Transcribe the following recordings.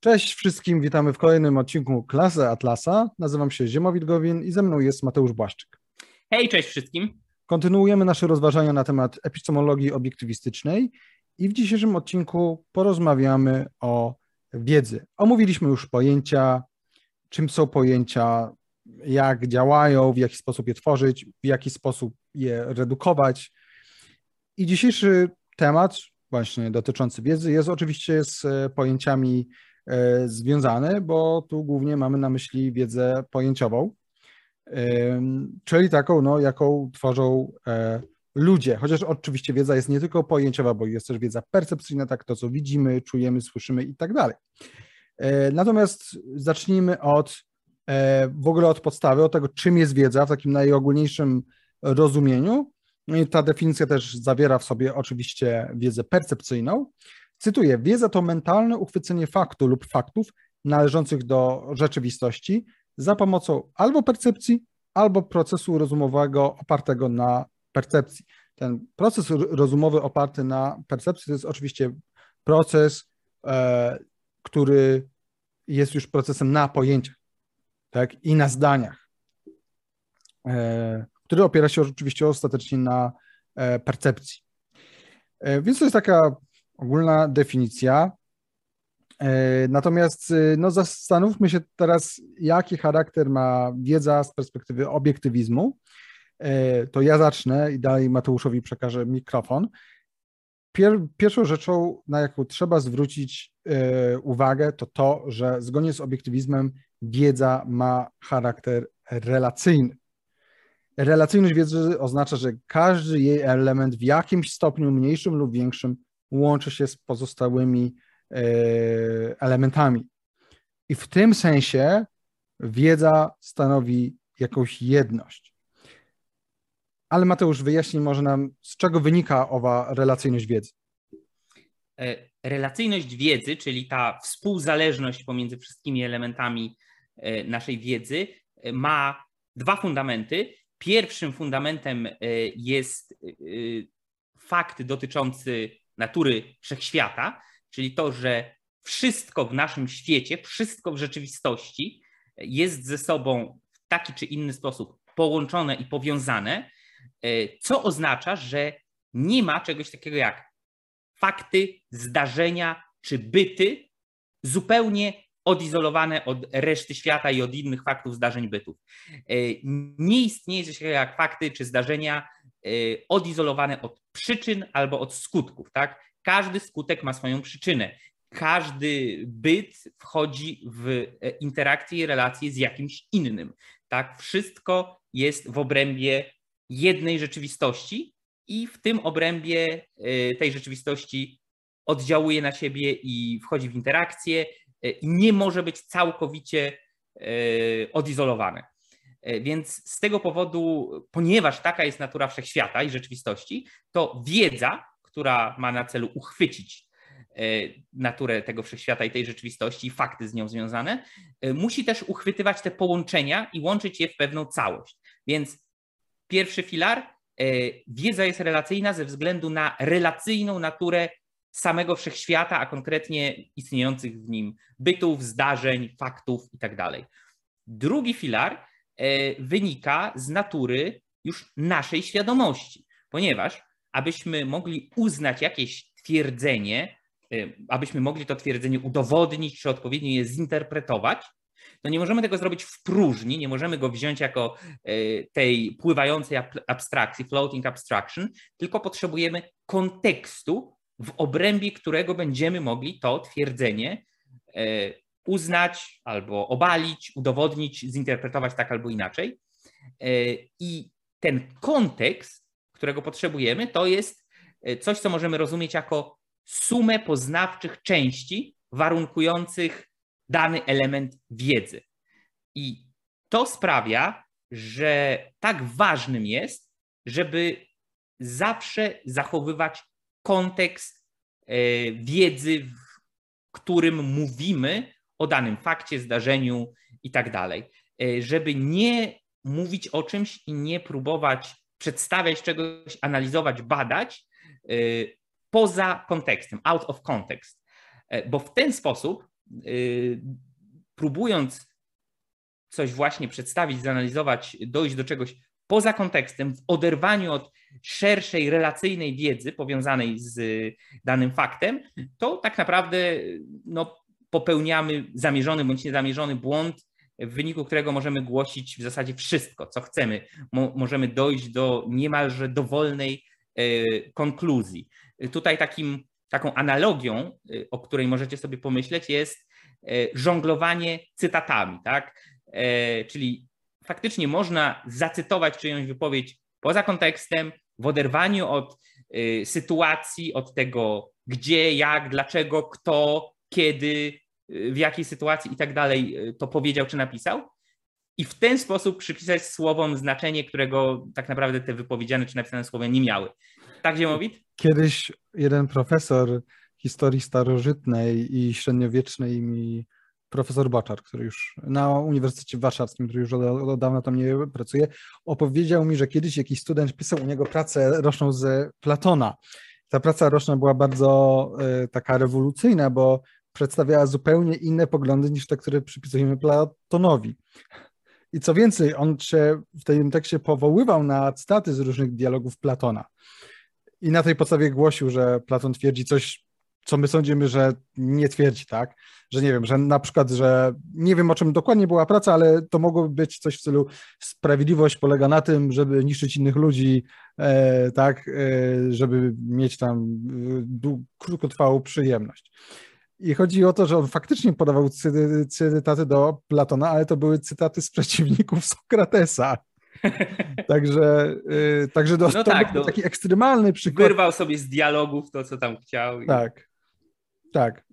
Cześć wszystkim, witamy w kolejnym odcinku Klasy Atlasa. Nazywam się Ziemowit Gowin i ze mną jest Mateusz Błaszczyk. Hej, cześć wszystkim. Kontynuujemy nasze rozważania na temat epistemologii obiektywistycznej i w dzisiejszym odcinku porozmawiamy o wiedzy. Omówiliśmy już pojęcia, czym są pojęcia, jak działają, w jaki sposób je tworzyć, w jaki sposób je redukować. I dzisiejszy temat, właśnie dotyczący wiedzy, jest oczywiście z pojęciami E, związane, bo tu głównie mamy na myśli wiedzę pojęciową, czyli taką, no, jaką tworzą e, ludzie. Chociaż oczywiście wiedza jest nie tylko pojęciowa, bo jest też wiedza percepcyjna, tak to, co widzimy, czujemy, słyszymy i tak dalej. E, natomiast zacznijmy od w ogóle od podstawy, od tego, czym jest wiedza w takim najogólniejszym rozumieniu. No i ta definicja też zawiera w sobie oczywiście wiedzę percepcyjną, Cytuję: Wiedza to mentalne uchwycenie faktu lub faktów należących do rzeczywistości za pomocą albo percepcji, albo procesu rozumowego opartego na percepcji. Ten proces rozumowy oparty na percepcji to jest oczywiście proces, e, który jest już procesem na pojęciach tak, i na zdaniach, e, który opiera się oczywiście ostatecznie na e, percepcji. E, więc to jest taka ogólna definicja. E, natomiast e, no, zastanówmy się teraz, jaki charakter ma wiedza z perspektywy obiektywizmu. E, to ja zacznę i dalej Mateuszowi przekażę mikrofon. Pier, pierwszą rzeczą, na jaką trzeba zwrócić uwagę, to to, że zgodnie z obiektywizmem wiedza ma charakter relacyjny. Relacyjność wiedzy oznacza, że każdy jej element w jakimś stopniu mniejszym lub większym łączy się z pozostałymi e, elementami. I w tym sensie wiedza stanowi jakąś jedność. Ale Mateusz, wyjaśnij może nam, z czego wynika owa relacyjność wiedzy. E, relacyjność wiedzy, czyli ta współzależność pomiędzy wszystkimi elementami e, naszej wiedzy, ma dwa fundamenty. Pierwszym fundamentem jest fakt dotyczący natury wszechświata, czyli to, że wszystko w naszym świecie, wszystko w rzeczywistości jest ze sobą w taki czy inny sposób połączone i powiązane, e, co oznacza, że nie ma czegoś takiego jak fakty, zdarzenia czy byty zupełnie odizolowane od reszty świata i od innych faktów, zdarzeń, bytów. E, nie istnieje coś takiego jak fakty czy zdarzenia odizolowane od przyczyn albo od skutków. Tak? Każdy skutek ma swoją przyczynę. Każdy byt wchodzi w e, interakcję i relację z jakimś innym. Tak? Wszystko jest w obrębie jednej rzeczywistości i w tym obrębie tej rzeczywistości oddziałuje na siebie i wchodzi w interakcję, E, i nie może być całkowicie e, odizolowane. E, więc z tego powodu, ponieważ taka jest natura wszechświata i rzeczywistości, to wiedza, która ma na celu uchwycić naturę tego wszechświata i tej rzeczywistości i fakty z nią związane, musi też uchwytywać te połączenia i łączyć je w pewną całość. Więc pierwszy filar, wiedza jest relacyjna ze względu na relacyjną naturę samego wszechświata, a konkretnie istniejących w nim bytów, zdarzeń, faktów itd. Tak Drugi filar e, wynika z natury już naszej świadomości, ponieważ abyśmy mogli uznać jakieś twierdzenie, e, abyśmy mogli to twierdzenie udowodnić, czy odpowiednio je zinterpretować, to nie możemy tego zrobić w próżni, nie możemy go wziąć jako e, tej pływającej abstrakcji, floating abstraction, tylko potrzebujemy kontekstu, w obrębie którego będziemy mogli to twierdzenie e, uznać albo obalić, udowodnić, zinterpretować tak albo inaczej. E, I ten kontekst, którego potrzebujemy, to jest e, coś, co możemy rozumieć jako sumę poznawczych części warunkujących dany element wiedzy. I to sprawia, że tak ważnym jest, żeby zawsze zachowywać kontekst e, wiedzy, w którym mówimy o danym fakcie, zdarzeniu i tak dalej. E, żeby nie mówić o czymś i nie próbować przedstawiać czegoś, analizować, badać e, poza kontekstem, out of context. Bo w ten sposób próbując coś właśnie przedstawić, zanalizować, dojść do czegoś poza kontekstem, w oderwaniu od szerszej relacyjnej wiedzy powiązanej z danym faktem, to tak naprawdę no, popełniamy zamierzony bądź niezamierzony błąd, w wyniku którego możemy głosić w zasadzie wszystko, co chcemy. Mo możemy dojść do niemalże dowolnej e, konkluzji. Tutaj takim, taką analogią, e, o której możecie sobie pomyśleć, jest e, żonglowanie cytatami, tak? Czyli faktycznie można zacytować czyjąś wypowiedź poza kontekstem, w oderwaniu od sytuacji, od tego, gdzie, jak, dlaczego, kto, kiedy, w jakiej sytuacji i tak dalej e, to powiedział czy napisał. I w ten sposób przypisać słowom znaczenie, którego tak naprawdę te wypowiedziane czy napisane słowa nie miały. Tak, Ziemowit? Kiedyś jeden profesor historii starożytnej i średniowiecznej mi profesor Baczar, który już na Uniwersytecie Warszawskim, który już od, od dawna tam nie pracuje, opowiedział mi, że kiedyś jakiś student pisał u niego pracę roczną z Platona. Ta praca roczna była bardzo y, taka rewolucyjna, bo przedstawiała zupełnie inne poglądy niż te, które przypisujemy Platonowi. I co więcej, on się w tym tekście powoływał na cytaty z różnych dialogów Platona. I na tej podstawie głosił, że Platon twierdzi coś, co my sądzimy, że nie twierdzi, tak? Że nie wiem, że na przykład, że nie wiem o czym dokładnie była praca, ale to mogłoby być coś w stylu sprawiedliwość polega na tym, żeby niszczyć innych ludzi, e, tak, e, żeby mieć tam e, krótkotrwałą przyjemność. I chodzi o to, że on faktycznie podawał cytaty do Platona, ale to były cytaty z przeciwników Sokratesa. także, yy, także do, no to tak, był no, taki ekstremalny przykład. Wyrwał sobie z dialogów to, co tam chciał. Tak, tak.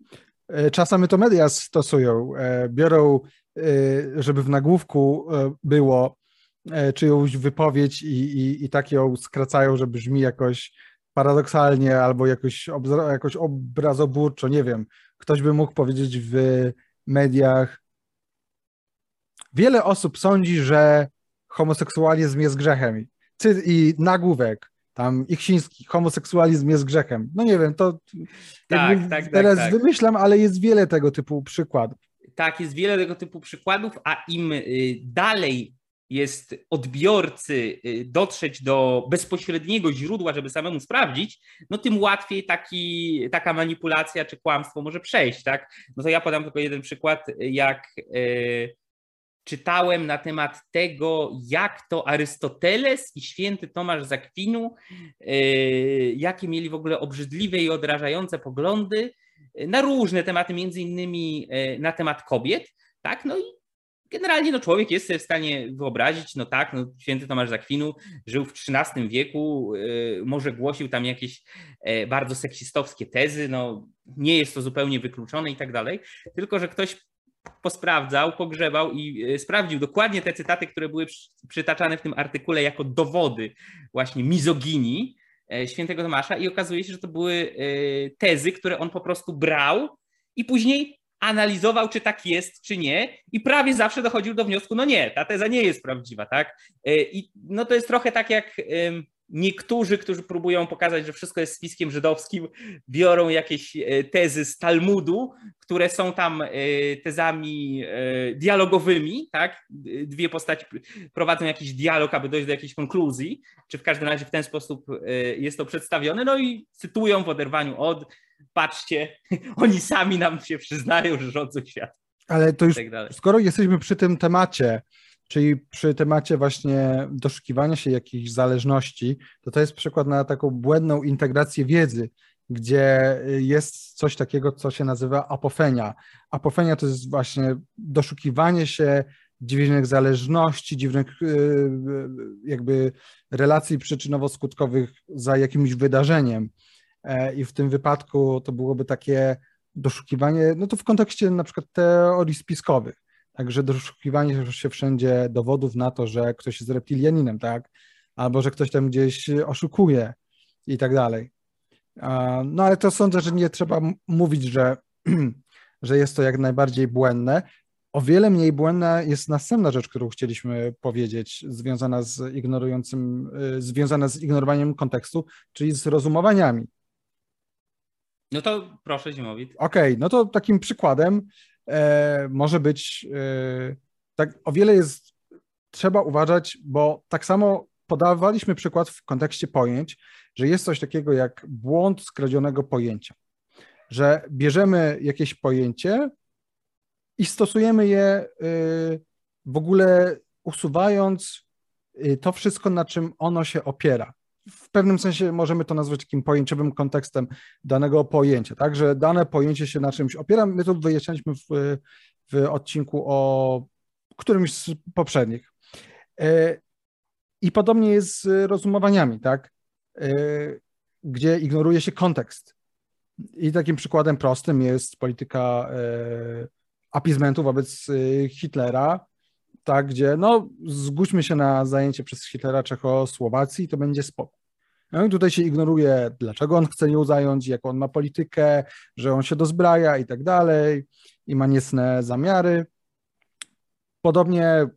E, czasami to media stosują. E, biorą, e, żeby w nagłówku było czyjąś wypowiedź i, i, i tak ją skracają, że brzmi jakoś paradoksalnie albo jakoś, jakoś obrazoburczo, nie wiem ktoś by mógł powiedzieć w mediach, wiele osób sądzi, że homoseksualizm jest grzechem. I nagłówek, tam Ichsiński, homoseksualizm jest grzechem. No nie wiem, to tak, tak, tak, teraz tak, wymyślam, ale jest wiele tego typu przykładów. Tak, jest wiele tego typu przykładów, a im y, dalej jest odbiorcy y, dotrzeć do bezpośredniego źródła, żeby samemu sprawdzić, no tym łatwiej taki, taka manipulacja czy kłamstwo może przejść, tak? No to ja podam tylko jeden przykład, jak y, czytałem na temat tego, jak to Arystoteles i święty Tomasz z Akwinu, y, jakie mieli w ogóle obrzydliwe i odrażające poglądy na różne tematy, między innymi na temat kobiet, tak? No i generalnie no, człowiek jest sobie w stanie wyobrazić, no tak, no, święty Tomasz Zakwinu żył w XIII wieku, yy, może głosił tam jakieś yy, bardzo seksistowskie tezy, no nie jest to zupełnie wykluczone i tak dalej, tylko że ktoś posprawdzał, pogrzebał i yy, sprawdził dokładnie te cytaty, które były przy, przytaczane w tym artykule jako dowody właśnie mizoginii yy, świętego Tomasza i okazuje się, że to były tezy, które on po prostu brał i później analizował, czy tak jest, czy nie, i prawie zawsze dochodził do wniosku, no nie, ta teza nie jest prawdziwa, tak? E, I no to jest trochę tak jak niektórzy, którzy próbują pokazać, że wszystko jest spiskiem żydowskim, biorą jakieś e, tezy z Talmudu, które są tam e, tezami dialogowymi, tak? Dwie postaci prowadzą jakiś dialog, aby dojść do jakiejś konkluzji, czy w każdym razie w ten sposób jest to przedstawione, no i cytują w oderwaniu od patrzcie, oni sami nam się przyznają, że rządzą świat. Ale to już, tak skoro jesteśmy przy tym temacie, czyli przy temacie właśnie doszukiwania się jakichś zależności, to to jest przykład na taką błędną integrację wiedzy, gdzie jest coś takiego, co się nazywa apofenia. Apofenia to jest właśnie doszukiwanie się dziwnych zależności, dziwnych y, jakby relacji przyczynowo-skutkowych za jakimś wydarzeniem. E, i w tym wypadku to byłoby takie doszukiwanie, no to w kontekście na przykład teorii spiskowych, także doszukiwanie się wszędzie dowodów na to, że ktoś jest reptilianinem, tak, albo że ktoś tam gdzieś oszukuje i tak dalej. No ale to sądzę, że nie trzeba mówić, że, że jest to jak najbardziej błędne. O wiele mniej błędna jest następna rzecz, którą chcieliśmy powiedzieć, związana z ignorującym, y, związana z ignorowaniem kontekstu, czyli z rozumowaniami. No to proszę, Zimowit. Okej, okay, no to takim przykładem e, może być, e, tak o wiele jest, trzeba uważać, bo tak samo podawaliśmy przykład w kontekście pojęć, że jest coś takiego jak błąd skradzionego pojęcia, że bierzemy jakieś pojęcie i stosujemy je y, w ogóle usuwając y, to wszystko, na czym ono się opiera. W pewnym sensie możemy to nazwać takim pojęciowym kontekstem danego pojęcia, tak, że dane pojęcie się na czymś opiera. My to wyjaśnialiśmy w, w odcinku o którymś z poprzednich. Y, I podobnie jest z rozumowaniami, tak, gdzie ignoruje się kontekst. I takim przykładem prostym jest polityka apizmentu wobec Hitlera, tak, gdzie no zgódźmy się na zajęcie przez Hitlera Czechosłowacji, to będzie spoko. No tutaj się ignoruje, dlaczego on chce ją zająć, jaką on ma politykę, że on się dozbraja i tak dalej, i ma niecne zamiary. Podobnie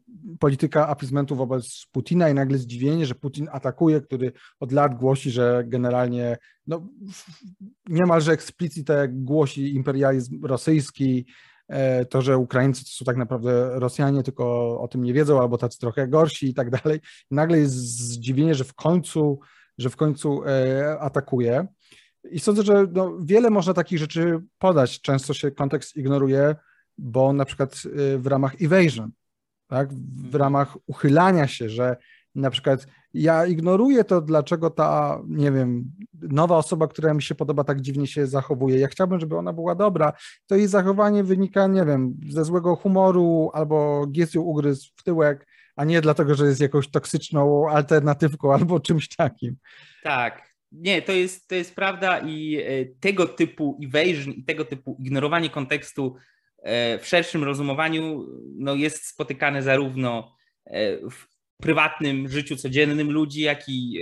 polityka apizmentu wobec Putina i nagle zdziwienie, że Putin atakuje, który od lat głosi, że generalnie no, niemalże eksplicite głosi imperializm rosyjski, to, że Ukraińcy to są tak naprawdę Rosjanie, tylko o tym nie wiedzą, albo tacy trochę gorsi i tak dalej. Nagle jest zdziwienie, że w końcu, że w końcu e, atakuje. I sądzę, że no, wiele można takich rzeczy podać. Często się kontekst ignoruje, bo na przykład e, w ramach evasion, tak, w mhm. ramach uchylania się, że na przykład ja ignoruję to, dlaczego ta, nie wiem, nowa osoba, która mi się podoba, tak dziwnie się zachowuje. Ja chciałbym, żeby ona była dobra. To jej zachowanie wynika, nie wiem, ze złego humoru albo giesiu ugryzł w tyłek, a nie dlatego, że jest jakąś toksyczną alternatywką albo czymś takim. Tak. Nie, to jest, to jest prawda i e, tego typu evasion i tego typu ignorowanie kontekstu e, w szerszym rozumowaniu no, jest spotykane zarówno e, w prywatnym życiu codziennym ludzi, jak i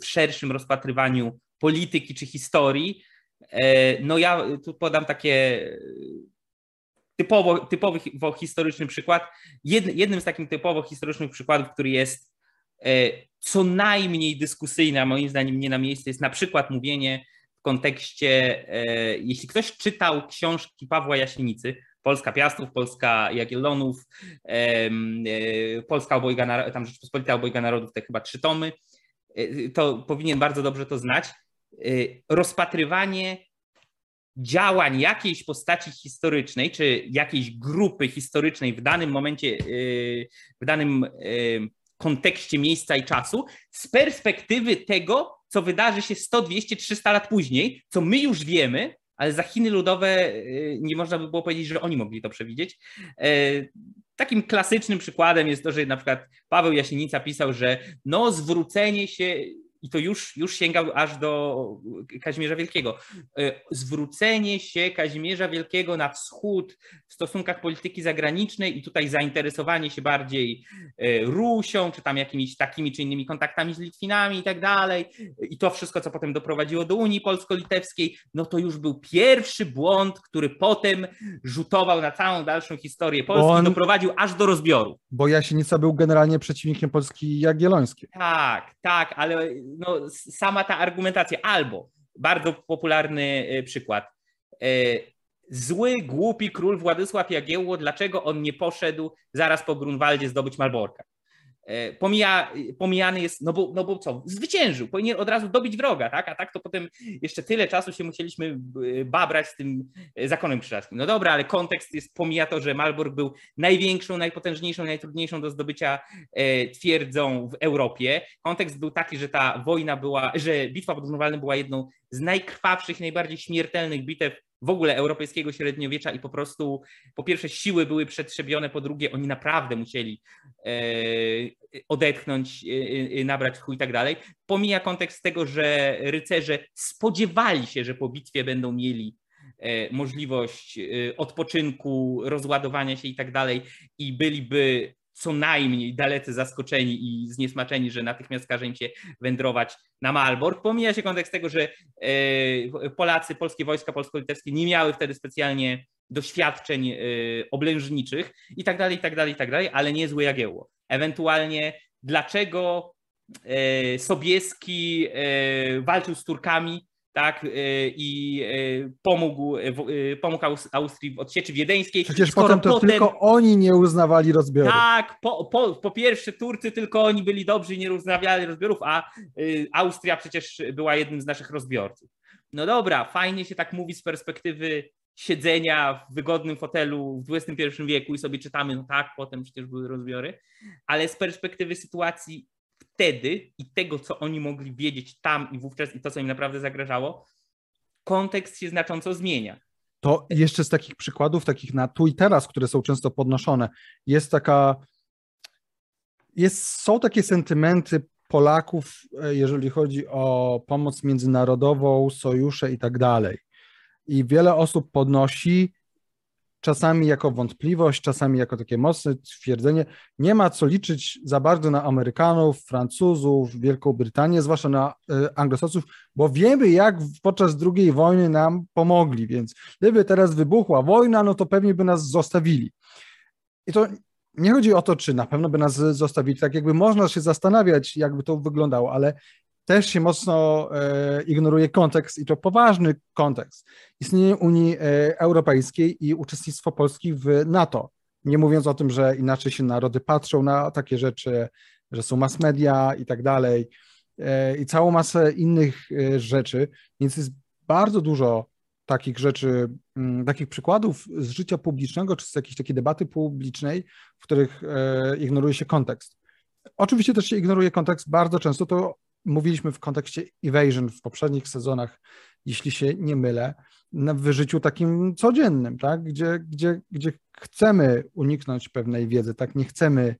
w szerszym rozpatrywaniu polityki czy historii. E, no ja tu podam takie typowo, typowy historyczny przykład. jednym z takich typowo historycznych przykładów, który jest e, co najmniej dyskusyjny, a moim zdaniem nie na miejsce, jest na przykład mówienie w kontekście, jeśli ktoś czytał książki Pawła Jasienicy, Polska Piastów, Polska Jagiellonów, e, Polska Obojga, tam Rzeczpospolita Obojga Narodów, te chyba trzy tomy, e, to powinien bardzo dobrze to znać. E, rozpatrywanie działań jakiejś postaci historycznej, czy jakiejś grupy historycznej w danym momencie, w danym kontekście miejsca i czasu, z perspektywy tego, co wydarzy się 100, 200, 300 lat później, co my już wiemy, ale za Chiny Ludowe y, nie można by było powiedzieć, że oni mogli to przewidzieć. Takim klasycznym przykładem jest to, że na przykład Paweł Jasienica pisał, że no zwrócenie się i to już, już sięgał aż do Kazimierza Wielkiego. E, zwrócenie się Kazimierza Wielkiego na wschód w stosunkach polityki zagranicznej i tutaj zainteresowanie się bardziej e, Rusią, czy tam jakimiś takimi czy innymi kontaktami z Litwinami i tak dalej. I to wszystko, co potem doprowadziło do Unii Polsko-Litewskiej, no to już był pierwszy błąd, który potem rzutował na całą dalszą historię Polski On... i doprowadził aż do rozbioru. Bo Jasienica był generalnie przeciwnikiem Polski Jagiellońskiej. Tak, tak, ale no, sama ta argumentacja, albo bardzo popularny e, przykład. E, zły, głupi król Władysław Jagiełło, dlaczego on nie poszedł zaraz po Grunwaldzie zdobyć Malborka? E, pomija, pomijany jest, no bo, no bo co, zwyciężył, powinien od razu dobić wroga, tak? A tak to potem jeszcze tyle czasu się musieliśmy e, babrać z tym e, zakonem krzyżackim. No dobra, ale kontekst jest, pomija to, że Malbork był największą, najpotężniejszą, najtrudniejszą do zdobycia twierdzą w Europie. Kontekst był taki, że ta wojna była, że bitwa pod Grunwaldem była jedną z najkrwawszych, najbardziej śmiertelnych bitew w ogóle europejskiego średniowiecza i po prostu po pierwsze siły były przetrzebione, po drugie oni naprawdę musieli e, odetchnąć, e, e, nabrać chuj i tak dalej. Pomija kontekst tego, że rycerze spodziewali się, że po bitwie będą mieli możliwość odpoczynku, rozładowania się i tak dalej i byliby co najmniej dalecy zaskoczeni i zniesmaczeni, że natychmiast każe im się wędrować na Malbork. Pomija się kontekst tego, że e, Polacy, polskie wojska polsko-litewskie nie miały wtedy specjalnie doświadczeń e, oblężniczych i tak dalej, i tak dalej, i tak dalej, ale niezłe Jagiełło. Ewentualnie dlaczego e, Sobieski walczył z Turkami tak, i pomógł, pomógł Austrii w odsieczy wiedeńskiej. Przecież potem to potem... tylko oni nie uznawali rozbioru. Tak, po, po, po pierwsze Turcy tylko oni byli dobrzy i nie uznawiali rozbiorów, a Austria przecież była jednym z naszych rozbiorców. No dobra, fajnie się tak mówi z perspektywy siedzenia w wygodnym fotelu w XXI wieku i sobie czytamy, no tak, potem przecież były rozbiory, ale z perspektywy sytuacji wtedy i tego, co oni mogli wiedzieć tam i wówczas i to, co im naprawdę zagrażało, kontekst się znacząco zmienia. To jeszcze z takich przykładów, takich na tu i teraz, które są często podnoszone, jest taka, jest, są takie sentymenty Polaków, e, jeżeli chodzi o pomoc międzynarodową, sojusze i tak dalej. I wiele osób podnosi, czasami jako wątpliwość, czasami jako takie mocne twierdzenie, nie ma co liczyć za bardzo na Amerykanów, Francuzów, Wielką Brytanię, zwłaszcza na y, Anglosasów, bo wiemy, jak podczas II wojny nam pomogli, więc gdyby teraz wybuchła wojna, no to pewnie by nas zostawili. I to nie chodzi o to, czy na pewno by nas zostawili, tak jakby można się zastanawiać, jakby to wyglądało, ale też się mocno e, ignoruje kontekst i to poważny kontekst. Istnienie Unii e, Europejskiej i uczestnictwo Polski w NATO. Nie mówiąc o tym, że inaczej się narody patrzą na takie rzeczy, że są mass media i tak dalej, e, i całą masę innych rzeczy, więc jest bardzo dużo takich rzeczy, mm, takich przykładów z życia publicznego, czy z jakiejś takiej debaty publicznej, w których ignoruje się kontekst. Oczywiście też się ignoruje kontekst bardzo często, to mówiliśmy w kontekście evasion w poprzednich sezonach, jeśli się nie mylę, w życiu takim codziennym, tak? gdzie, gdzie, gdzie chcemy uniknąć pewnej wiedzy, tak? nie chcemy,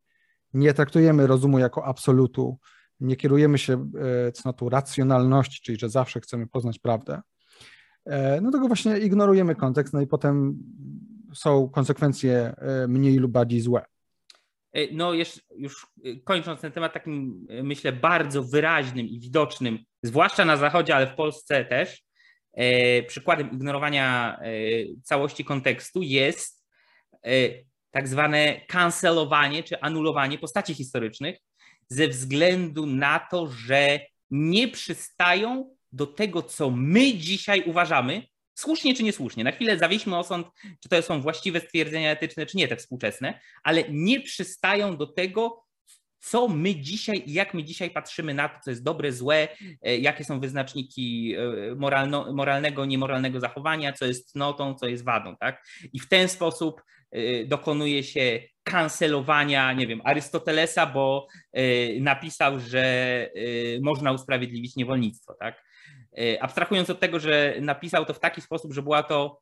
nie traktujemy rozumu jako absolutu, nie kierujemy się e, cnotą racjonalności, czyli że zawsze chcemy poznać prawdę, e, no tego właśnie ignorujemy kontekst, no i potem są konsekwencje e, mniej lub bardziej złe. E, no już, e, kończąc ten temat takim, e, myślę, bardzo wyraźnym i widocznym, zwłaszcza na Zachodzie, ale w Polsce też, przykładem ignorowania całości kontekstu jest tak zwane kancelowanie czy anulowanie postaci historycznych ze względu na to, że nie przystają do tego, co my dzisiaj uważamy, Słusznie czy niesłusznie. Na chwilę zawieźmy osąd, czy to są właściwe stwierdzenia etyczne, czy nie te współczesne, ale nie przystają do tego, co my dzisiaj i jak my dzisiaj patrzymy na to, co jest dobre, złe, e, jakie są wyznaczniki e, moralno, moralnego, niemoralnego zachowania, co jest cnotą, co jest wadą. Tak? I w ten sposób e, dokonuje się kancelowania, nie wiem, Arystotelesa, bo napisał, że można usprawiedliwić niewolnictwo. Tak? E, abstrahując od tego, że napisał to w taki sposób, że była to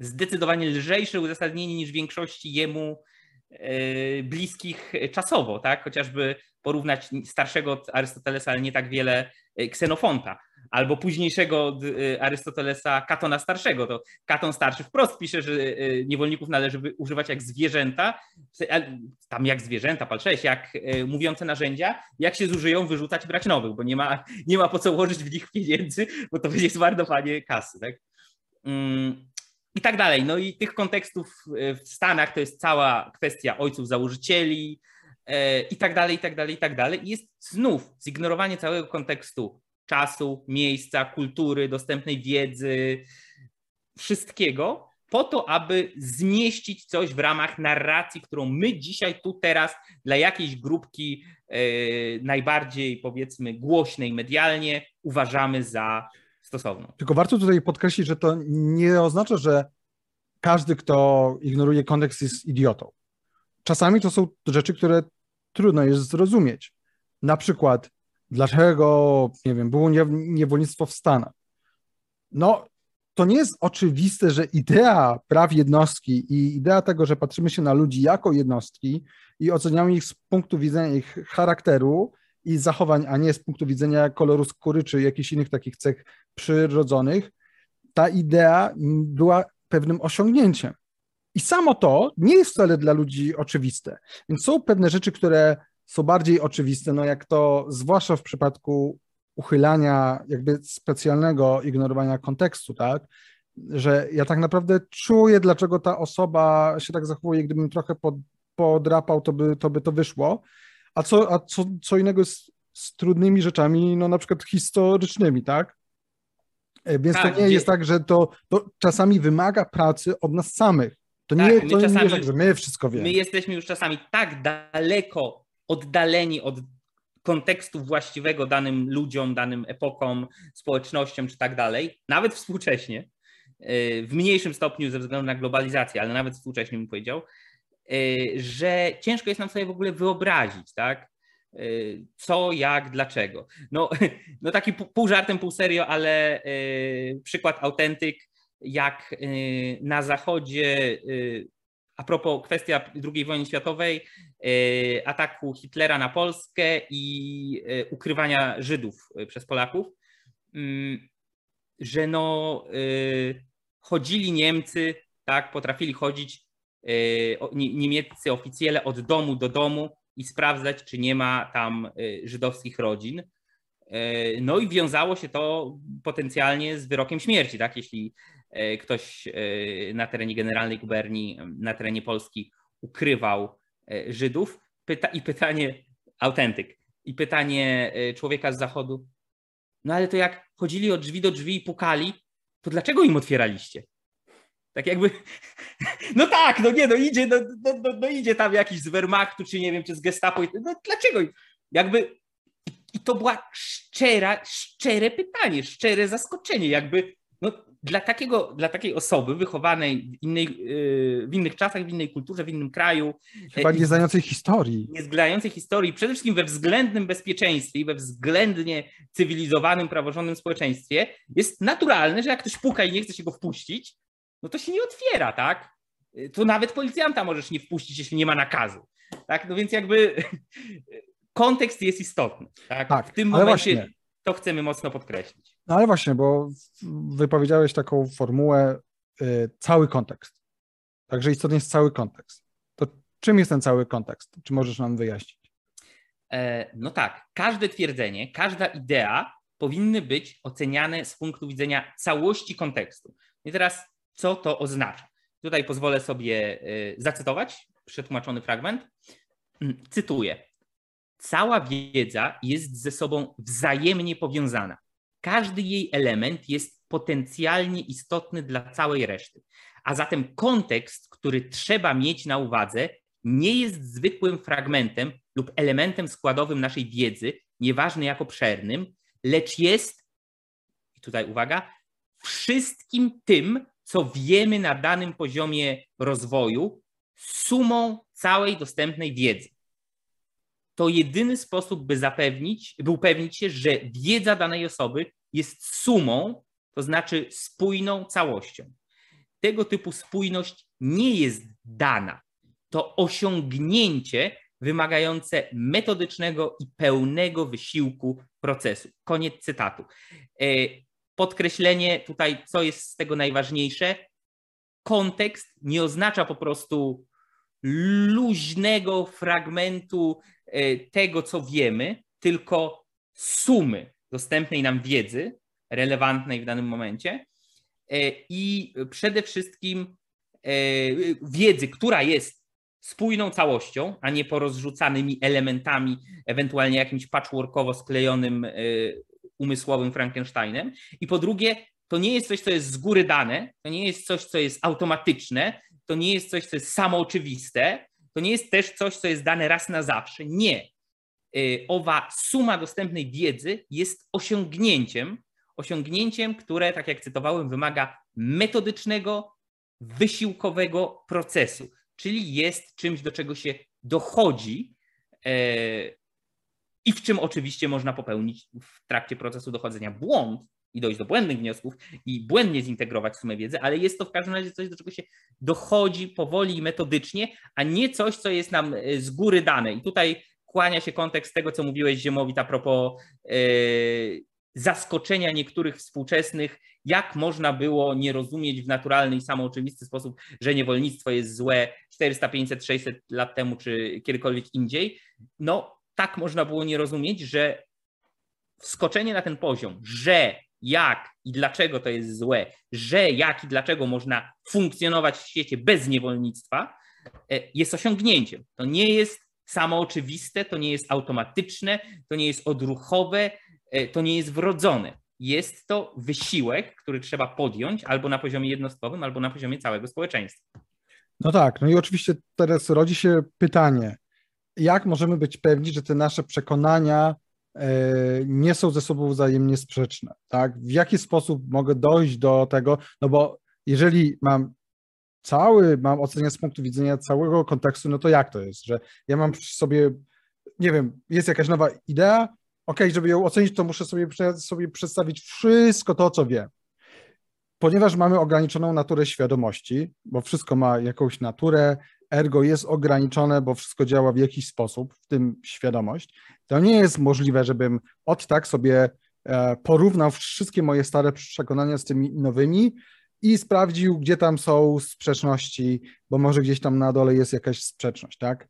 zdecydowanie lżejsze uzasadnienie niż większości jemu e, bliskich czasowo, tak? Chociażby porównać starszego Arystotelesa, ale nie tak wiele Ksenofonta albo późniejszego od y, Arystotelesa Katona Starszego. To Katon Starszy wprost pisze, że y, niewolników należy używać jak zwierzęta, tam jak zwierzęta, palcześ, jak y, mówiące narzędzia, jak się zużyją, wyrzucać, brać nowych, bo nie ma, nie ma po co ułożyć w nich pieniędzy, bo to będzie zmarnowanie kasy. Tak? Mm, I tak dalej. No i tych kontekstów w Stanach to jest cała kwestia ojców założycieli, i tak dalej, i tak dalej, i tak dalej. I jest znów zignorowanie całego kontekstu czasu, miejsca, kultury, dostępnej wiedzy, wszystkiego, po to, aby zmieścić coś w ramach narracji, którą my dzisiaj, tu, teraz dla jakiejś grupki e, najbardziej, powiedzmy, głośnej medialnie uważamy za stosowną. Tylko warto tutaj podkreślić, że to nie oznacza, że każdy, kto ignoruje kontekst, jest idiotą. Czasami to są rzeczy, które trudno jest zrozumieć. Na przykład Dlaczego, nie wiem, było niewolnictwo w Stanach? No, to nie jest oczywiste, że idea praw jednostki i idea tego, że patrzymy się na ludzi jako jednostki i oceniamy ich z punktu widzenia ich charakteru i zachowań, a nie z punktu widzenia koloru skóry czy jakichś innych takich cech przyrodzonych, ta idea była pewnym osiągnięciem. I samo to nie jest wcale dla ludzi oczywiste. Więc są pewne rzeczy, które są bardziej oczywiste, no jak to zwłaszcza w przypadku uchylania jakby specjalnego ignorowania kontekstu, tak, że ja tak naprawdę czuję, dlaczego ta osoba się tak zachowuje, gdybym trochę pod, podrapał, to by, to by to wyszło, a co, a co, co innego z, z trudnymi rzeczami, no na przykład historycznymi, tak, E, więc tak, to nie gdzie... jest tak, że to, to czasami wymaga pracy od nas samych. To nie, tak, to czasami, nie jest tak, że my wszystko wiemy. My jesteśmy już czasami tak daleko oddaleni od kontekstu właściwego danym ludziom, danym epokom, społecznościom czy tak dalej, nawet współcześnie, e, w mniejszym stopniu ze względu na globalizację, ale nawet współcześnie bym powiedział, e, że ciężko jest nam sobie w ogóle wyobrazić, tak? E, co, jak, dlaczego. No, no taki pół żartem, pół serio, ale przykład autentyk, jak na zachodzie a propos kwestia II wojny światowej, e, ataku Hitlera na Polskę i e, ukrywania Żydów e, przez Polaków, mm, że no, chodzili Niemcy, tak, potrafili chodzić niemieccy oficjele od domu do domu i sprawdzać, czy nie ma tam żydowskich rodzin. No i wiązało się to potencjalnie z wyrokiem śmierci, tak? Jeśli E, ktoś e, na terenie Generalnej Guberni, na terenie Polski ukrywał e, Żydów. Pyta, I pytanie, autentyk, i pytanie człowieka z zachodu, no ale to jak chodzili od drzwi do drzwi i pukali, to dlaczego im otwieraliście? Tak jakby, no tak, no nie, no idzie, no, no, no, no idzie tam jakiś z Wehrmachtu, czy nie wiem, czy z Gestapo, no dlaczego? Jakby, i to była szczera, szczere pytanie, szczere zaskoczenie, jakby, no dla, takiego, dla takiej osoby wychowanej w, innej, yy, w innych czasach, w innej kulturze, w innym kraju. Chyba nie znającej historii. Nie znającej historii, przede wszystkim we względnym bezpieczeństwie i we względnie cywilizowanym, praworządnym społeczeństwie, jest naturalne, że jak ktoś puka i nie chce się go wpuścić, no to się nie otwiera, tak? To nawet policjanta możesz nie wpuścić, jeśli nie ma nakazu. Tak? No więc jakby kontekst jest istotny. Tak? tak w tym momencie właśnie. to chcemy mocno podkreślić. No ale właśnie, bo wypowiedziałeś taką formułę y, cały kontekst. Także istotny jest cały kontekst. To czym jest ten cały kontekst? Czy możesz nam wyjaśnić? E, no tak, każde twierdzenie, każda idea powinny być oceniane z punktu widzenia całości kontekstu. I teraz co to oznacza? Tutaj pozwolę sobie y, zacytować przetłumaczony fragment. Cytuję. Cała wiedza jest ze sobą wzajemnie powiązana każdy jej element jest potencjalnie istotny dla całej reszty. A zatem kontekst, który trzeba mieć na uwadze, nie jest zwykłym fragmentem lub elementem składowym naszej wiedzy, nieważny jak obszernym, lecz jest, i tutaj uwaga, wszystkim tym, co wiemy na danym poziomie rozwoju, sumą całej dostępnej wiedzy to jedyny sposób, by zapewnić, by upewnić się, że wiedza danej osoby jest sumą, to znaczy spójną całością. Tego typu spójność nie jest dana. To osiągnięcie wymagające metodycznego i pełnego wysiłku procesu. Koniec cytatu. E, podkreślenie tutaj, co jest z tego najważniejsze. Kontekst nie oznacza po prostu luźnego fragmentu tego, co wiemy, tylko sumy dostępnej nam wiedzy, relevantnej w danym momencie e, i przede wszystkim e, wiedzy, która jest spójną całością, a nie porozrzucanymi elementami, ewentualnie jakimś patchworkowo sklejonym umysłowym Frankensteinem. I po drugie, to nie jest coś, co jest z góry dane, to nie jest coś, co jest automatyczne, to nie jest coś, co jest samooczywiste, to nie jest też coś, co jest dane raz na zawsze. Nie. Y, owa suma dostępnej wiedzy jest osiągnięciem, osiągnięciem, które, tak jak cytowałem, wymaga metodycznego, wysiłkowego procesu, czyli jest czymś, do czego się dochodzi y, i w czym oczywiście można popełnić w trakcie procesu dochodzenia błąd, i dojść do błędnych wniosków i błędnie zintegrować sumę wiedzy, ale jest to w każdym razie coś, do czego się dochodzi powoli i metodycznie, a nie coś, co jest nam e, z góry dane. I tutaj kłania się kontekst tego, co mówiłeś Ziemowit a propos yy, zaskoczenia niektórych współczesnych, jak można było nie rozumieć w naturalny i samooczywisty sposób, że niewolnictwo jest złe 400, 500, 600 lat temu, czy kiedykolwiek indziej. No, tak można było nie rozumieć, że wskoczenie na ten poziom, że jak i dlaczego to jest złe, że jak i dlaczego można funkcjonować w świecie bez niewolnictwa, e, jest osiągnięciem. To nie jest samo oczywiste, to nie jest automatyczne, to nie jest odruchowe, e, to nie jest wrodzone. jest to wysiłek, który trzeba podjąć albo na poziomie jednostkowym, albo na poziomie całego społeczeństwa. No tak, no i oczywiście teraz rodzi się pytanie, jak możemy być pewni, że te nasze przekonania nie są ze sobą wzajemnie sprzeczne, tak? W jaki sposób mogę dojść do tego, no bo jeżeli mam cały, mam oceniać z punktu widzenia całego kontekstu, no to jak to jest, że ja mam sobie, nie wiem, jest jakaś nowa idea, ok, żeby ją ocenić, to muszę sobie, sobie przedstawić wszystko to, co wiem. Ponieważ mamy ograniczoną naturę świadomości, bo wszystko ma jakąś naturę, ergo jest ograniczone, bo wszystko działa w jakiś sposób, w tym świadomość, to nie jest możliwe, żebym od tak sobie e, porównał wszystkie moje stare przekonania z tymi nowymi i sprawdził, gdzie tam są sprzeczności, bo może gdzieś tam na dole jest jakaś sprzeczność, tak?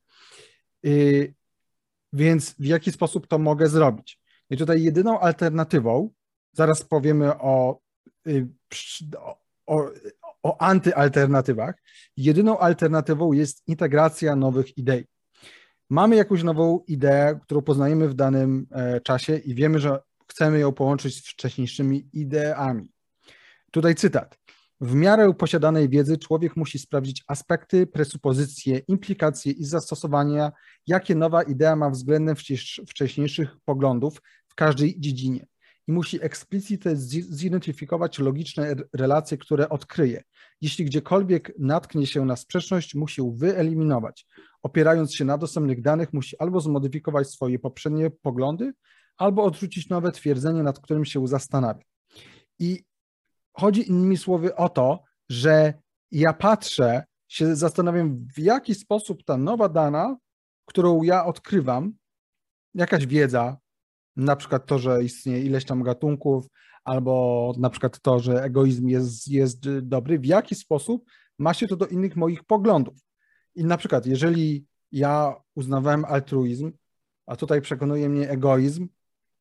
Więc w jaki sposób to mogę zrobić? I tutaj jedyną alternatywą, zaraz powiemy o, y, o, o antyalternatywach, jedyną alternatywą jest integracja nowych idei. Mamy jakąś nową ideę, którą poznajemy w danym e, czasie i wiemy, że chcemy ją połączyć z wcześniejszymi ideami. Tutaj cytat. W miarę posiadanej wiedzy człowiek musi sprawdzić aspekty, presupozycje, implikacje i zastosowania, jakie nowa idea ma względem wcześniejszych poglądów w każdej dziedzinie. I musi eksplicitnie zidentyfikować logiczne relacje, które odkryje. Jeśli gdziekolwiek natknie się na sprzeczność, musi ją wyeliminować. Opierając się na dostępnych danych, musi albo zmodyfikować swoje poprzednie poglądy, albo odrzucić nowe twierdzenie, nad którym się zastanawia. I chodzi innymi słowy o to, że ja patrzę, się zastanawiam, w jaki sposób ta nowa dana, którą ja odkrywam, jakaś wiedza, na przykład to, że istnieje ileś tam gatunków, albo na przykład to, że egoizm jest, jest dobry, w jaki sposób ma się to do innych moich poglądów. I na przykład, jeżeli ja uznawałem altruizm, a tutaj przekonuje mnie egoizm,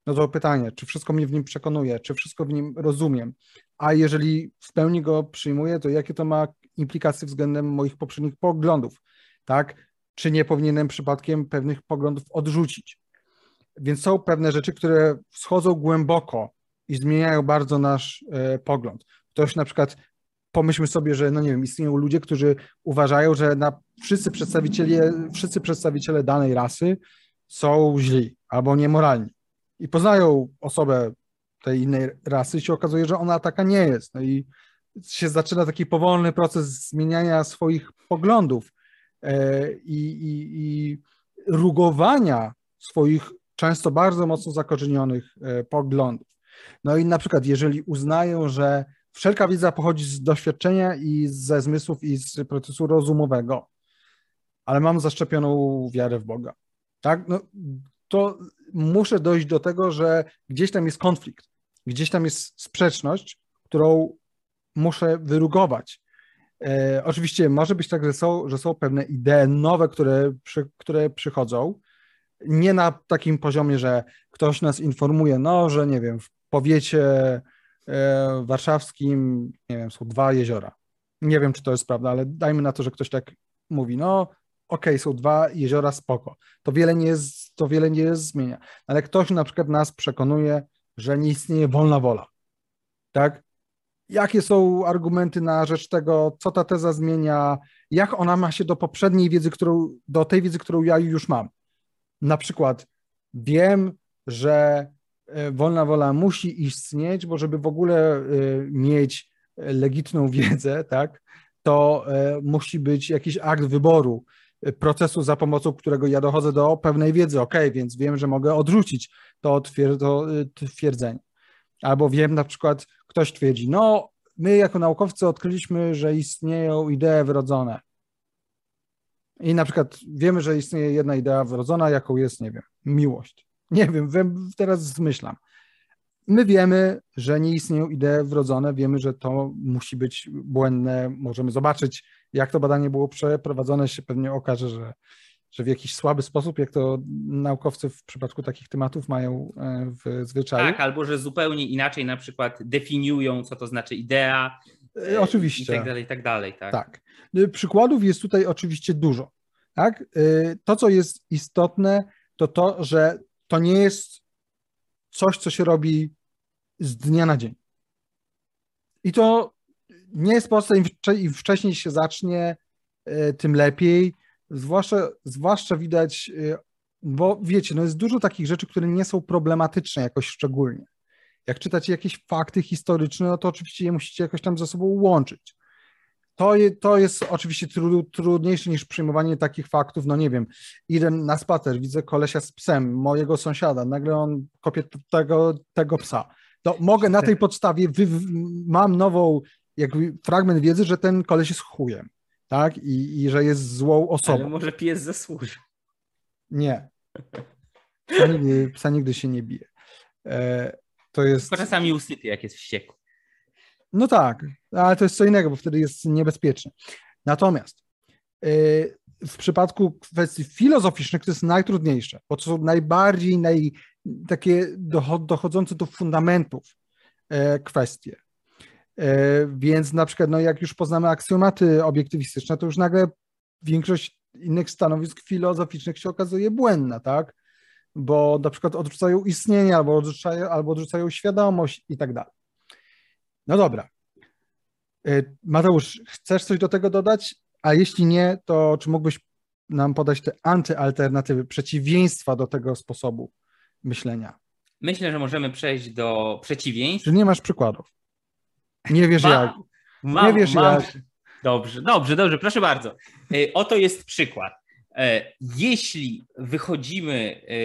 no to pytanie, czy wszystko mnie w nim przekonuje, czy wszystko w nim rozumiem, a jeżeli w pełni go przyjmuję, to jakie to ma implikacje względem moich poprzednich poglądów, tak? Czy nie powinienem przypadkiem pewnych poglądów odrzucić? Więc są pewne rzeczy, które wschodzą głęboko i zmieniają bardzo nasz e, pogląd. Ktoś na przykład pomyślmy sobie, że no nie wiem, istnieją ludzie, którzy uważają, że na wszyscy przedstawiciele, wszyscy przedstawiciele danej rasy są źli albo niemoralni i poznają osobę tej innej rasy, się okazuje, że ona taka nie jest. No i się zaczyna taki powolny proces zmieniania swoich poglądów e, i, i, i rugowania swoich często bardzo mocno zakorzenionych e, poglądów. No i na przykład, jeżeli uznają, że wszelka wiedza pochodzi z doświadczenia i ze zmysłów i z procesu rozumowego, ale mam zaszczepioną wiarę w Boga, tak? No, to muszę dojść do tego, że gdzieś tam jest konflikt, gdzieś tam jest sprzeczność, którą muszę wyrugować. E, oczywiście może być tak, że są, że są pewne idee nowe, które, przy, które przychodzą, nie na takim poziomie, że ktoś nas informuje, no, że nie wiem, w powiecie e, warszawskim, nie wiem, są dwa jeziora. Nie wiem, czy to jest prawda, ale dajmy na to, że ktoś tak mówi, no, okej, okay, są dwa jeziora, spoko. To wiele nie jest, to wiele nie zmienia. Ale ktoś na przykład nas przekonuje, że nie istnieje wolna wola. Tak? Jakie są argumenty na rzecz tego, co ta teza zmienia, jak ona ma się do poprzedniej wiedzy, którą, do tej wiedzy, którą ja już mam. Na przykład wiem, że e, wolna wola musi istnieć, bo żeby w ogóle e, mieć legitną wiedzę, tak, to e, musi być jakiś akt wyboru procesu, za pomocą którego ja dochodzę do pewnej wiedzy. Ok, więc wiem, że mogę odrzucić to, twierdzenie. Albo wiem na przykład, ktoś twierdzi, no my jako naukowcy odkryliśmy, że istnieją idee wrodzone. I na przykład wiemy, że istnieje jedna idea wrodzona, jaką jest, nie wiem, miłość. Nie wiem, teraz zmyślam. My wiemy, że nie istnieją idee wrodzone, wiemy, że to musi być błędne. Możemy zobaczyć, jak to badanie było przeprowadzone, się pewnie okaże, że, że w jakiś słaby sposób, jak to naukowcy w przypadku takich tematów mają e, w zwyczaju. Tak, albo że zupełnie inaczej na przykład definiują, co to znaczy idea. E, oczywiście. I tak dalej, i tak dalej. Tak. tak. E, przykładów jest tutaj oczywiście dużo. Tak? To, co jest istotne, to to, że to nie jest coś, co się robi z dnia na dzień. I to nie jest proste, im wcześniej się zacznie, e, tym lepiej. Zwłaszcza, zwłaszcza widać, e, bo wiecie, no jest dużo takich rzeczy, które nie są problematyczne jakoś szczególnie. Jak czytacie jakieś fakty historyczne, no to oczywiście je musicie jakoś tam ze sobą łączyć. To, je, to jest oczywiście trudniejsze niż przyjmowanie takich faktów. No nie wiem, idę na spacer, widzę kolesia z psem mojego sąsiada, nagle on kopie tego, tego psa. To mogę na tej podstawie, wy, mam nową jakby fragment wiedzy, że ten koleś jest chujem, tak? I, i że jest złą osobą. Ale może pies zasłużył. Nie. Psa nigdy, psa nigdy się nie bije. E, to jest... Tylko czasami usypie, jak jest wściekły. No tak, ale to jest co innego, bo wtedy jest niebezpieczne. Natomiast e, w przypadku kwestii filozoficznych to jest najtrudniejsze, bo to są najbardziej naj, takie dochodzące do fundamentów e, kwestie. E, więc na przykład, no jak już poznamy aksjomaty obiektywistyczne, to już nagle większość innych stanowisk filozoficznych się okazuje błędna, tak? Bo na przykład odrzucają istnienie, albo odrzucają, albo odrzucają świadomość i tak dalej. No dobra. E, Mateusz, chcesz coś do tego dodać? A jeśli nie, to czy mógłbyś nam podać te antyalternatywy, przeciwieństwa do tego sposobu myślenia? Myślę, że możemy przejść do przeciwieństw. Czy nie masz przykładów? Nie wiesz jak. Mam, nie wiesz mam. jak. Dobrze, dobrze, dobrze, proszę bardzo. E, oto jest przykład. E, jeśli wychodzimy e,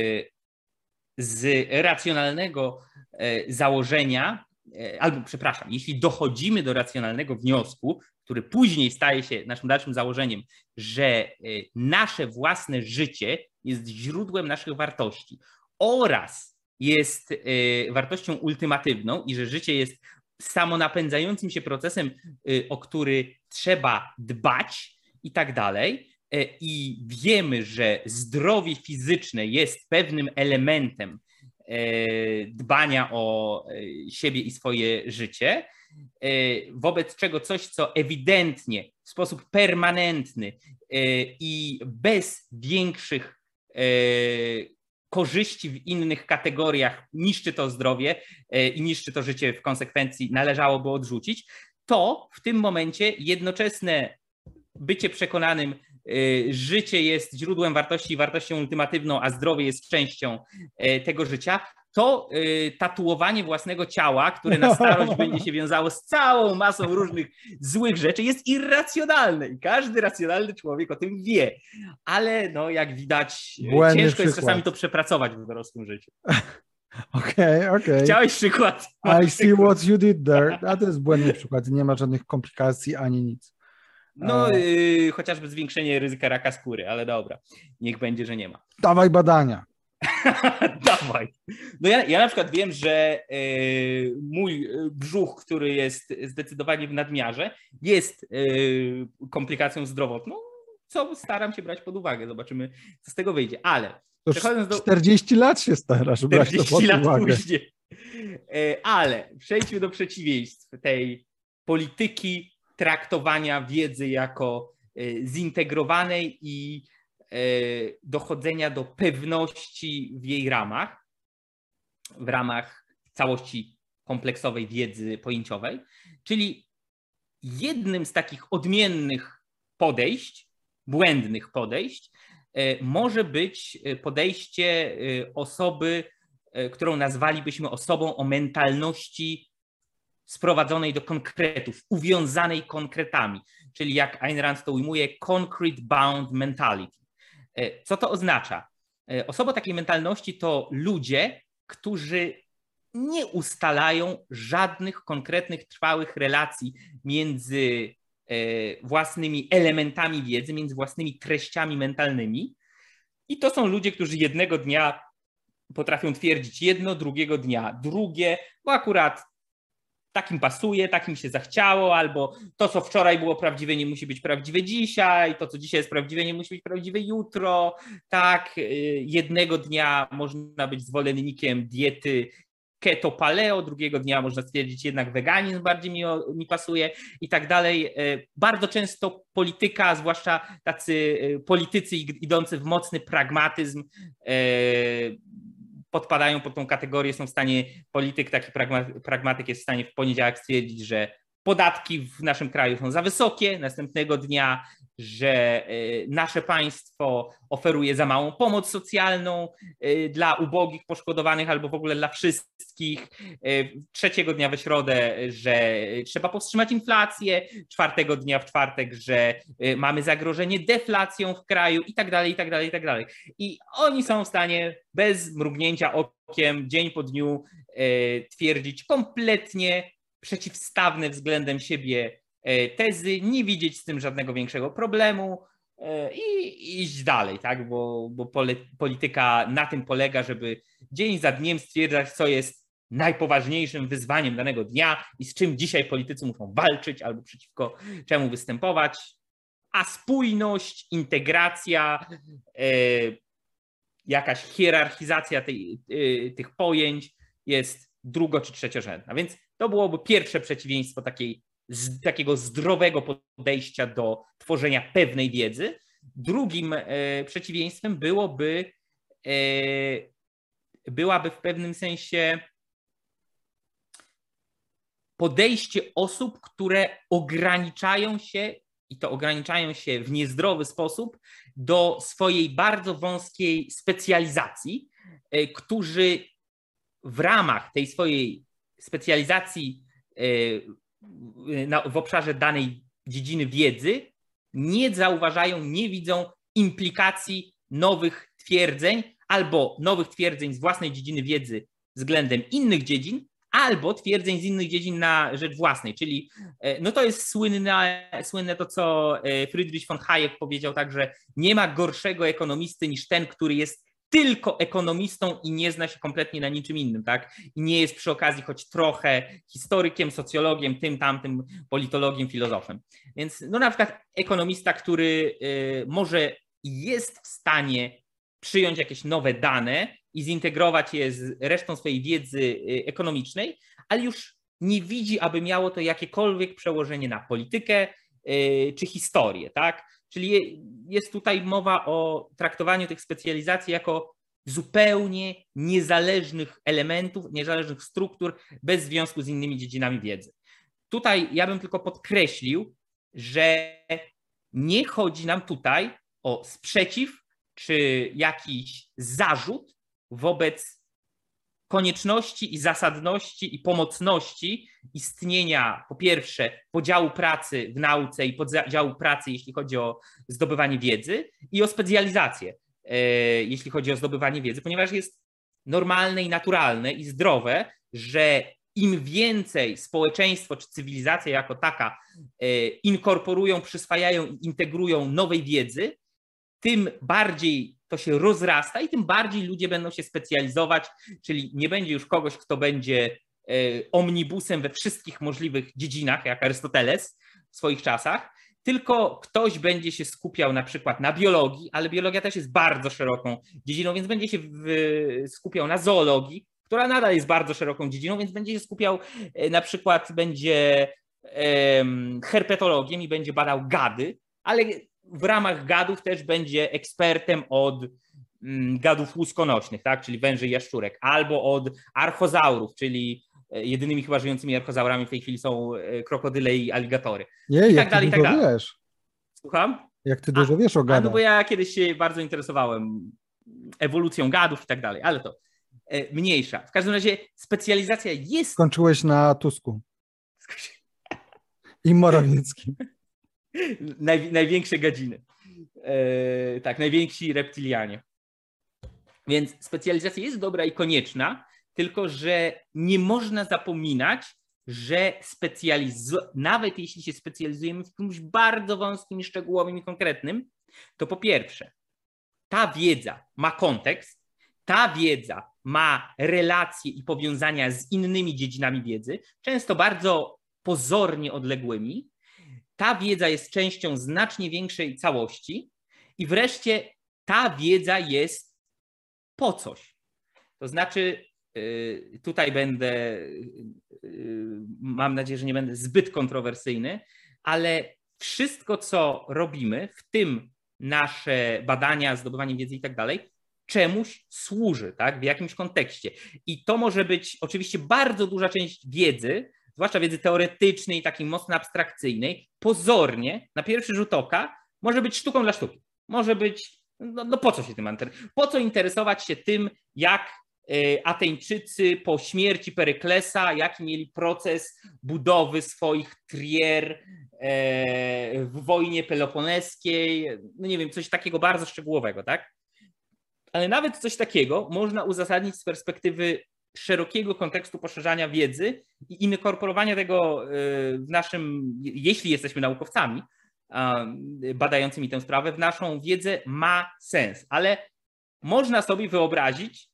z racjonalnego założenia, albo przepraszam, jeśli dochodzimy do racjonalnego wniosku, który później staje się naszym dalszym założeniem, że nasze własne życie jest źródłem naszych wartości oraz jest wartością ultimatywną i że życie jest samonapędzającym się procesem, y, o który trzeba dbać i tak dalej. E, I wiemy, że zdrowie fizyczne jest pewnym elementem e, dbania o e, siebie i swoje życie, wobec czego coś, co ewidentnie, w sposób permanentny i bez większych korzyści w innych kategoriach niszczy to zdrowie i niszczy to życie w konsekwencji, należałoby odrzucić, to w tym momencie jednoczesne bycie przekonanym, życie jest źródłem wartości i wartością ultimatywną, a zdrowie jest częścią e, tego życia, to y, tatuowanie własnego ciała, które na starość będzie się wiązało z całą masą różnych złych rzeczy, jest irracjonalne i każdy racjonalny człowiek o tym wie. Ale no, jak widać, Błędny ciężko przykład. jest czasami to przepracować w dorosłym życiu. Okej, okay, okej. Okay. Chciałeś przykład? I see what you did there. A to jest błędny przykład. Nie ma żadnych komplikacji ani nic. No, yy, chociażby zwiększenie ryzyka raka skóry, ale dobra, niech będzie, że nie ma. Dawaj badania. Dawaj. No ja, ja na przykład wiem, że y, mój brzuch, który jest zdecydowanie w nadmiarze, jest y, komplikacją zdrowotną, co staram się brać pod uwagę. Zobaczymy, co z tego wyjdzie. Ale to przechodząc do... 40 lat się starasz 40 brać to pod lat uwagę. później. Ale przejdźmy do przeciwieństw tej polityki traktowania wiedzy jako zintegrowanej i E, dochodzenia do pewności w jej ramach, w ramach całości kompleksowej wiedzy pojęciowej. Czyli jednym z takich odmiennych podejść, błędnych podejść, e, może być podejście e, osoby, którą nazwalibyśmy osobą o mentalności sprowadzonej do konkretów, uwiązanej konkretami, czyli jak Ayn Rand to ujmuje, concrete bound mentality. E, co to oznacza? E, osoba takiej mentalności to ludzie, którzy nie ustalają żadnych konkretnych, trwałych relacji między e, własnymi elementami wiedzy, między własnymi treściami mentalnymi. I to są ludzie, którzy jednego dnia potrafią twierdzić jedno, drugiego dnia drugie, bo akurat takim pasuje, takim się zachciało, albo to, co wczoraj było prawdziwe, nie musi być prawdziwe dzisiaj, to, co dzisiaj jest prawdziwe, nie musi być prawdziwe jutro. Tak, y, jednego dnia można być zwolennikiem diety keto paleo, drugiego dnia można stwierdzić jednak weganizm bardziej mi, mi pasuje i tak dalej. Y, bardzo często polityka, zwłaszcza tacy y, politycy idący w mocny pragmatyzm, podpadają pod tą kategorię, są w stanie, polityk, taki pragmatyk jest w stanie w poniedziałek stwierdzić, że podatki w naszym kraju są za wysokie, następnego dnia, że y, nasze państwo oferuje za małą pomoc socjalną y, dla ubogich, poszkodowanych albo w ogóle dla wszystkich. Y, trzeciego dnia we środę, że trzeba powstrzymać inflację, czwartego dnia w czwartek, że mamy zagrożenie deflacją w kraju i tak dalej, i tak dalej, i tak dalej. I oni są w stanie bez mrugnięcia okiem, dzień po dniu twierdzić kompletnie przeciwstawne względem siebie e, tezy, nie widzieć z tym żadnego większego problemu e, i iść dalej, tak? bo, bo polityka na tym polega, żeby dzień za dniem stwierdzać, co jest najpoważniejszym wyzwaniem danego dnia i z czym dzisiaj politycy muszą walczyć albo przeciwko czemu występować. A spójność, integracja, e, jakaś hierarchizacja tej, tych pojęć jest drugo- czy trzeciorzędna. Więc to byłoby pierwsze przeciwieństwo takiej, z, takiego zdrowego podejścia do tworzenia pewnej wiedzy. Drugim e, przeciwieństwem byłoby, e, byłaby w pewnym sensie podejście osób, które ograniczają się i to ograniczają się w niezdrowy sposób do swojej bardzo wąskiej specjalizacji, e, którzy w ramach tej swojej specjalizacji e, w obszarze danej dziedziny wiedzy nie zauważają, nie widzą implikacji nowych twierdzeń albo nowych twierdzeń z własnej dziedziny wiedzy względem innych dziedzin, albo twierdzeń z innych dziedzin na rzecz własnej, czyli e, no to jest słynne, słynne to, co e, Friedrich von Hayek powiedział tak, że nie ma gorszego ekonomisty niż ten, który jest tylko ekonomistą i nie zna się kompletnie na niczym innym, tak? I nie jest przy okazji choć trochę historykiem, socjologiem, tym, tamtym, politologiem, filozofem. Więc no na przykład ekonomista, który y, może jest w stanie przyjąć jakieś nowe dane i zintegrować je z resztą swojej wiedzy y, ekonomicznej, ale już nie widzi, aby miało to jakiekolwiek przełożenie na politykę y, czy historię, tak? Czyli jest tutaj mowa o traktowaniu tych specjalizacji jako zupełnie niezależnych elementów, niezależnych struktur, bez związku z innymi dziedzinami wiedzy. Tutaj ja bym tylko podkreślił, że nie chodzi nam tutaj o sprzeciw czy jakiś zarzut wobec konieczności i zasadności i pomocności istnienia, po pierwsze, podziału pracy w nauce i podziału pracy, jeśli chodzi o zdobywanie wiedzy, i o specjalizację, e, jeśli chodzi o zdobywanie wiedzy, ponieważ jest normalne i naturalne i zdrowe, że im więcej społeczeństwo czy cywilizacja jako taka e, inkorporują, przyswajają i integrują nowej wiedzy, tym bardziej to się rozrasta i tym bardziej ludzie będą się specjalizować, czyli nie będzie już kogoś, kto będzie e, omnibusem we wszystkich możliwych dziedzinach, jak Arystoteles w swoich czasach, tylko ktoś będzie się skupiał na przykład na biologii, ale biologia też jest bardzo szeroką dziedziną, więc będzie się skupiał na zoologii, która nadal jest bardzo szeroką dziedziną, więc będzie się skupiał e, na przykład będzie herpetologiem i będzie badał gady, ale w ramach gadów też będzie ekspertem od mm, gadów łuskonośnych, tak? czyli węży i jaszczurek, albo od archozaurów, czyli e, jedynymi chyba żyjącymi archozaurami w tej chwili są e, krokodyle i aligatory. Nie, I tak dalej, i tak dalej. Wiesz. Słucham? Jak ty dużo a, wiesz o gadach. no bo ja kiedyś się bardzo interesowałem ewolucją gadów i tak dalej, ale to e, mniejsza. W każdym razie specjalizacja jest... Skończyłeś na Tusku. I Morawieckim. Naj, największe gadziny. E, tak, najwięksi reptilianie. Więc specjalizacja jest dobra i konieczna, tylko że nie można zapominać, że specjaliz- nawet jeśli się specjalizujemy w czymś bardzo wąskim, szczegółowym i konkretnym, to po pierwsze, ta wiedza ma kontekst, ta wiedza ma relacje i powiązania z innymi dziedzinami wiedzy, często bardzo pozornie odległymi, ta wiedza jest częścią znacznie większej całości i wreszcie ta wiedza jest po coś. To znaczy, y, tutaj będę, y, mam nadzieję, że nie będę zbyt kontrowersyjny, ale wszystko, co robimy, w tym nasze badania, zdobywanie wiedzy i tak dalej, czemuś służy, tak? w jakimś kontekście. I to może być oczywiście bardzo duża część wiedzy, zwłaszcza wiedzy teoretycznej, takiej mocno abstrakcyjnej, pozornie, na pierwszy rzut oka, może być sztuką dla sztuki. Może być, no, no po co się tym Po co interesować się tym, jak e, Ateńczycy po śmierci Peryklesa, jaki mieli proces budowy swoich trier e, w wojnie peloponeskiej, no nie wiem, coś takiego bardzo szczegółowego, tak? Ale nawet coś takiego można uzasadnić z perspektywy szerokiego kontekstu poszerzania wiedzy i inkorporowania tego e, w naszym, jeśli jesteśmy naukowcami badającymi tę sprawę, w naszą wiedzę ma sens, ale można sobie wyobrazić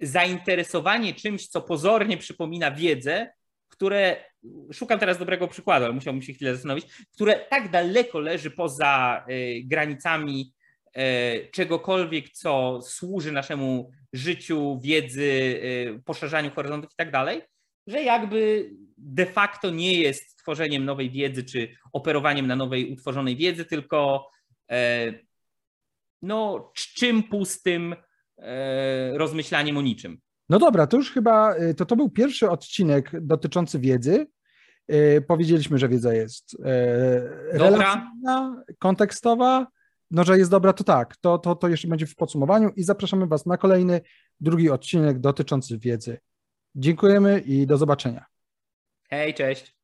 zainteresowanie czymś, co pozornie przypomina wiedzę, które, szukam teraz dobrego przykładu, ale musiałbym się chwilę zastanowić, które tak daleko leży poza e, granicami czegokolwiek, co służy naszemu życiu, wiedzy, e, poszerzaniu horyzontów i tak dalej, że jakby de facto nie jest tworzeniem nowej wiedzy czy operowaniem na nowej utworzonej wiedzy, tylko no, czym pustym rozmyślaniem o niczym. No dobra, to już chyba, y, to, to był pierwszy odcinek dotyczący wiedzy. Y, powiedzieliśmy, że wiedza jest y, relacyjna, kontekstowa, no, że jest dobra, to tak, to, to, to jeszcze będzie w podsumowaniu i zapraszamy Was na kolejny, drugi odcinek dotyczący wiedzy. Dziękujemy i do zobaczenia. Hej, cześć.